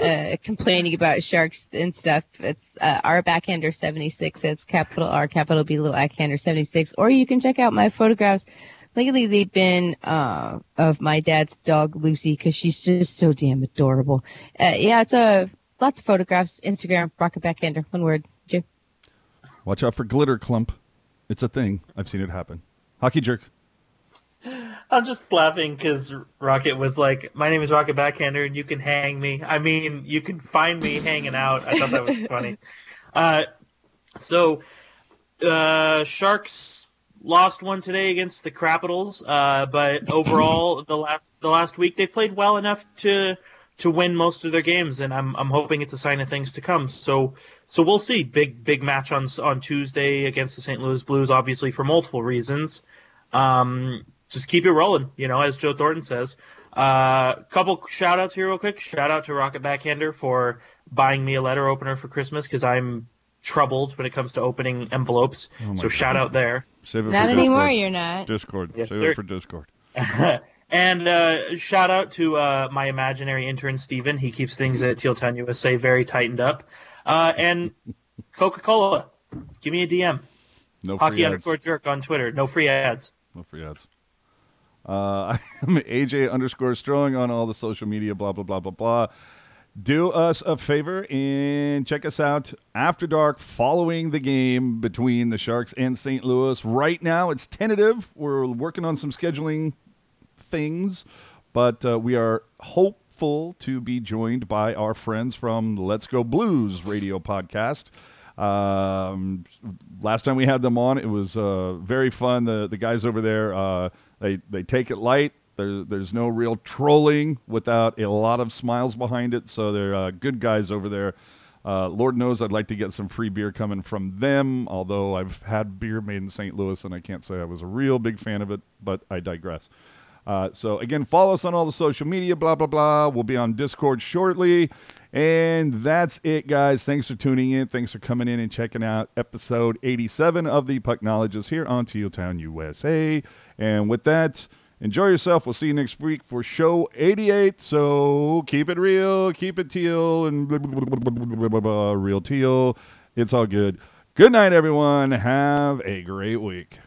uh, complaining about sharks and stuff. It's uh, R Backhander 76. It's capital R, capital B, little Backhander 76. Or you can check out my photographs. Lately, they've been uh, of my dad's dog Lucy because she's just so damn adorable. Uh, yeah, it's a uh, lots of photographs. Instagram Rocket Backhander. One word. Jim. Watch out for glitter clump. It's a thing. I've seen it happen. Hockey jerk. I'm just laughing because Rocket was like, "My name is Rocket Backhander, and you can hang me. I mean, you can find me hanging out." I thought that was funny. Uh, so, uh, Sharks lost one today against the Capitals, uh, but overall, the last the last week they've played well enough to to win most of their games, and I'm I'm hoping it's a sign of things to come. So so we'll see. Big big match on on Tuesday against the St. Louis Blues, obviously for multiple reasons. Um, just keep it rolling, you know, as Joe Thornton says. A uh, couple shout outs here, real quick. Shout out to Rocket Backhander for buying me a letter opener for Christmas because I'm troubled when it comes to opening envelopes. Oh so shout out there. Save it Not for anymore. Discord. You're not. Discord. Yes, Save sir. it for Discord. and uh, shout out to uh, my imaginary intern Steven. He keeps things at Teal Town USA very tightened up. Uh, and Coca Cola, give me a DM. No free Hockey ads. underscore jerk on Twitter. No free ads. No free ads. Uh, I'm AJ underscore Strong on all the social media, blah, blah, blah, blah, blah. Do us a favor and check us out after dark following the game between the Sharks and St. Louis. Right now, it's tentative. We're working on some scheduling things, but uh, we are hopeful to be joined by our friends from Let's Go Blues radio podcast. Um, last time we had them on, it was uh, very fun. The the guys over there, uh, they they take it light. There, there's no real trolling without a lot of smiles behind it. So they're uh, good guys over there. Uh, Lord knows I'd like to get some free beer coming from them. Although I've had beer made in St. Louis, and I can't say I was a real big fan of it. But I digress. Uh, so again, follow us on all the social media, blah blah blah. We'll be on Discord shortly, and that's it, guys. Thanks for tuning in. Thanks for coming in and checking out episode 87 of the Pucknologists here on Teal Town USA. And with that, enjoy yourself. We'll see you next week for show 88. So keep it real, keep it teal, and blah, blah, blah, real teal. It's all good. Good night, everyone. Have a great week.